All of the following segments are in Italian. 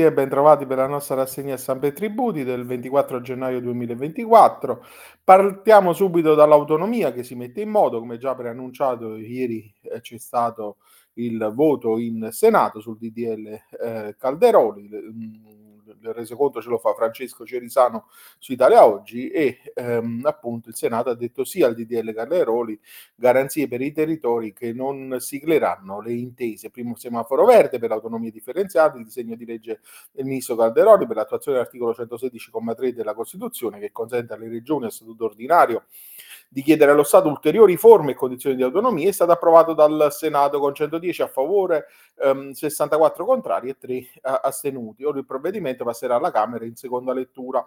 e bentrovati per la nostra rassegna stampa e tributi del 24 gennaio 2024. Partiamo subito dall'autonomia che si mette in moto, come già preannunciato ieri eh, c'è stato il voto in Senato sul DDL eh, Calderoli. Il resoconto ce lo fa Francesco Cerisano su Italia Oggi e ehm, appunto il Senato ha detto sì al DDL Calderoli, garanzie per i territori che non sigleranno le intese. Primo semaforo verde per l'autonomia differenziata, il disegno di legge del ministro Calderoli per l'attuazione dell'articolo 116,3 della Costituzione che consente alle regioni a statuto ordinario di chiedere allo Stato ulteriori forme e condizioni di autonomia è stato approvato dal Senato con 110 a favore, ehm, 64 contrari e 3 astenuti. Ora il provvedimento passerà alla Camera in seconda lettura.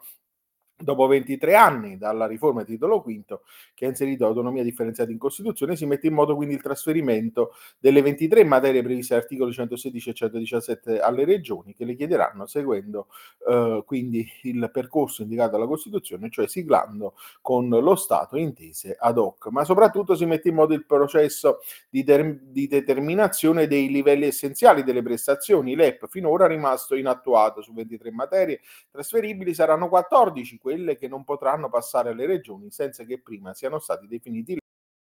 Dopo 23 anni dalla riforma titolo V, che ha inserito l'autonomia differenziata in Costituzione, si mette in moto quindi il trasferimento delle 23 materie previste articoli 116 e 117 alle regioni, che le chiederanno seguendo eh, quindi il percorso indicato dalla Costituzione, cioè siglando con lo Stato intese ad hoc. Ma soprattutto si mette in moto il processo di, ter- di determinazione dei livelli essenziali delle prestazioni. L'EP finora rimasto inattuato su 23 materie trasferibili, saranno 14 quelle che non potranno passare alle regioni senza che prima siano stati definiti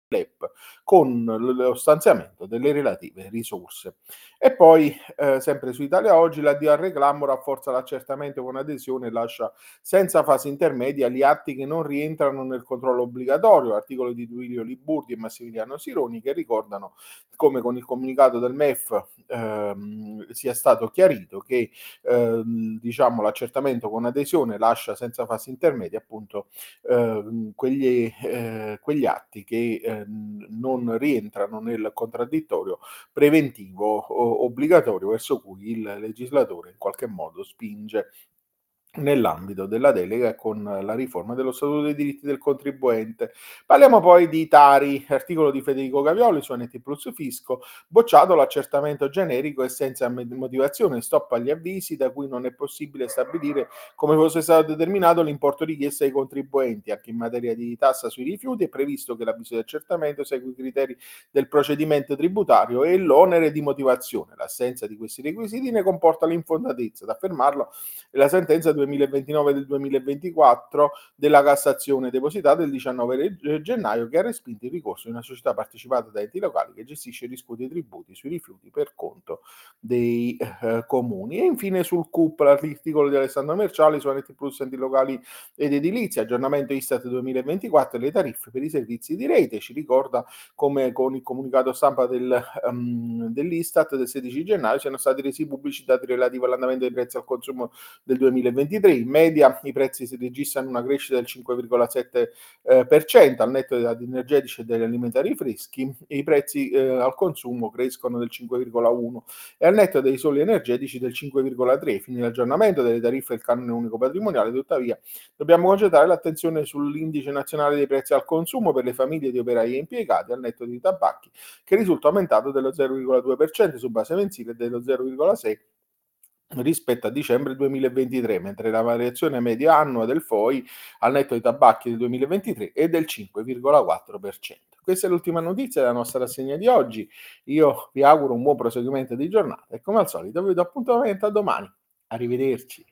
l'EP con lo stanziamento delle relative risorse. E poi, eh, sempre su Italia Oggi, la DIA reclamo rafforza l'accertamento con adesione e lascia senza fase intermedia gli atti che non rientrano nel controllo obbligatorio, articoli di Duilio Liburdi e Massimiliano Sironi che ricordano come con il comunicato del MEF ehm, sia stato chiarito che ehm, diciamo, l'accertamento con adesione lascia senza fase intermedia appunto ehm, quegli, eh, quegli atti che eh, non rientrano nel contraddittorio preventivo obbligatorio verso cui il legislatore in qualche modo spinge nell'ambito della delega con la riforma dello Statuto dei diritti del contribuente. Parliamo poi di Tari, articolo di Federico Gavioli su NT Plus Fisco, bocciato l'accertamento generico e senza motivazione, stop agli avvisi da cui non è possibile stabilire come fosse stato determinato l'importo richiesto ai contribuenti. Anche in materia di tassa sui rifiuti è previsto che l'avviso di accertamento segui i criteri del procedimento tributario e l'onere di motivazione. L'assenza di questi requisiti ne comporta l'infondatezza. Ad affermarlo la sentenza 2000 2029 del 2024 della Cassazione depositata il 19 eh, gennaio che ha respinto il ricorso di una società partecipata da enti locali che gestisce i riscuoti e tributi sui rifiuti per conto dei eh, comuni. E infine sul CUP l'articolo di Alessandro Merciali su NT Plus enti locali ed edilizia, aggiornamento Istat 2024 e le tariffe per i servizi di rete. Ci ricorda come con il comunicato stampa del, um, dell'Istat del 16 gennaio siano stati resi pubblici dati relativi all'andamento dei prezzi al consumo del 2023 2023. In media i prezzi si registrano una crescita del 5,7% eh, al netto dei dati energetici e degli alimentari freschi e i prezzi eh, al consumo crescono del 5,1% e al netto dei soli energetici del 5,3%. Fino all'aggiornamento delle tariffe del canone unico patrimoniale, tuttavia, dobbiamo concentrare l'attenzione sull'indice nazionale dei prezzi al consumo per le famiglie di operai e impiegati al netto dei tabacchi, che risulta aumentato dello 0,2% su base mensile e dello 0,6% rispetto a dicembre 2023, mentre la variazione media annua del FOI al netto dei tabacchi del 2023 è del 5,4%. Questa è l'ultima notizia della nostra rassegna di oggi. Io vi auguro un buon proseguimento di giornata e come al solito vi do appuntamento a domani. Arrivederci.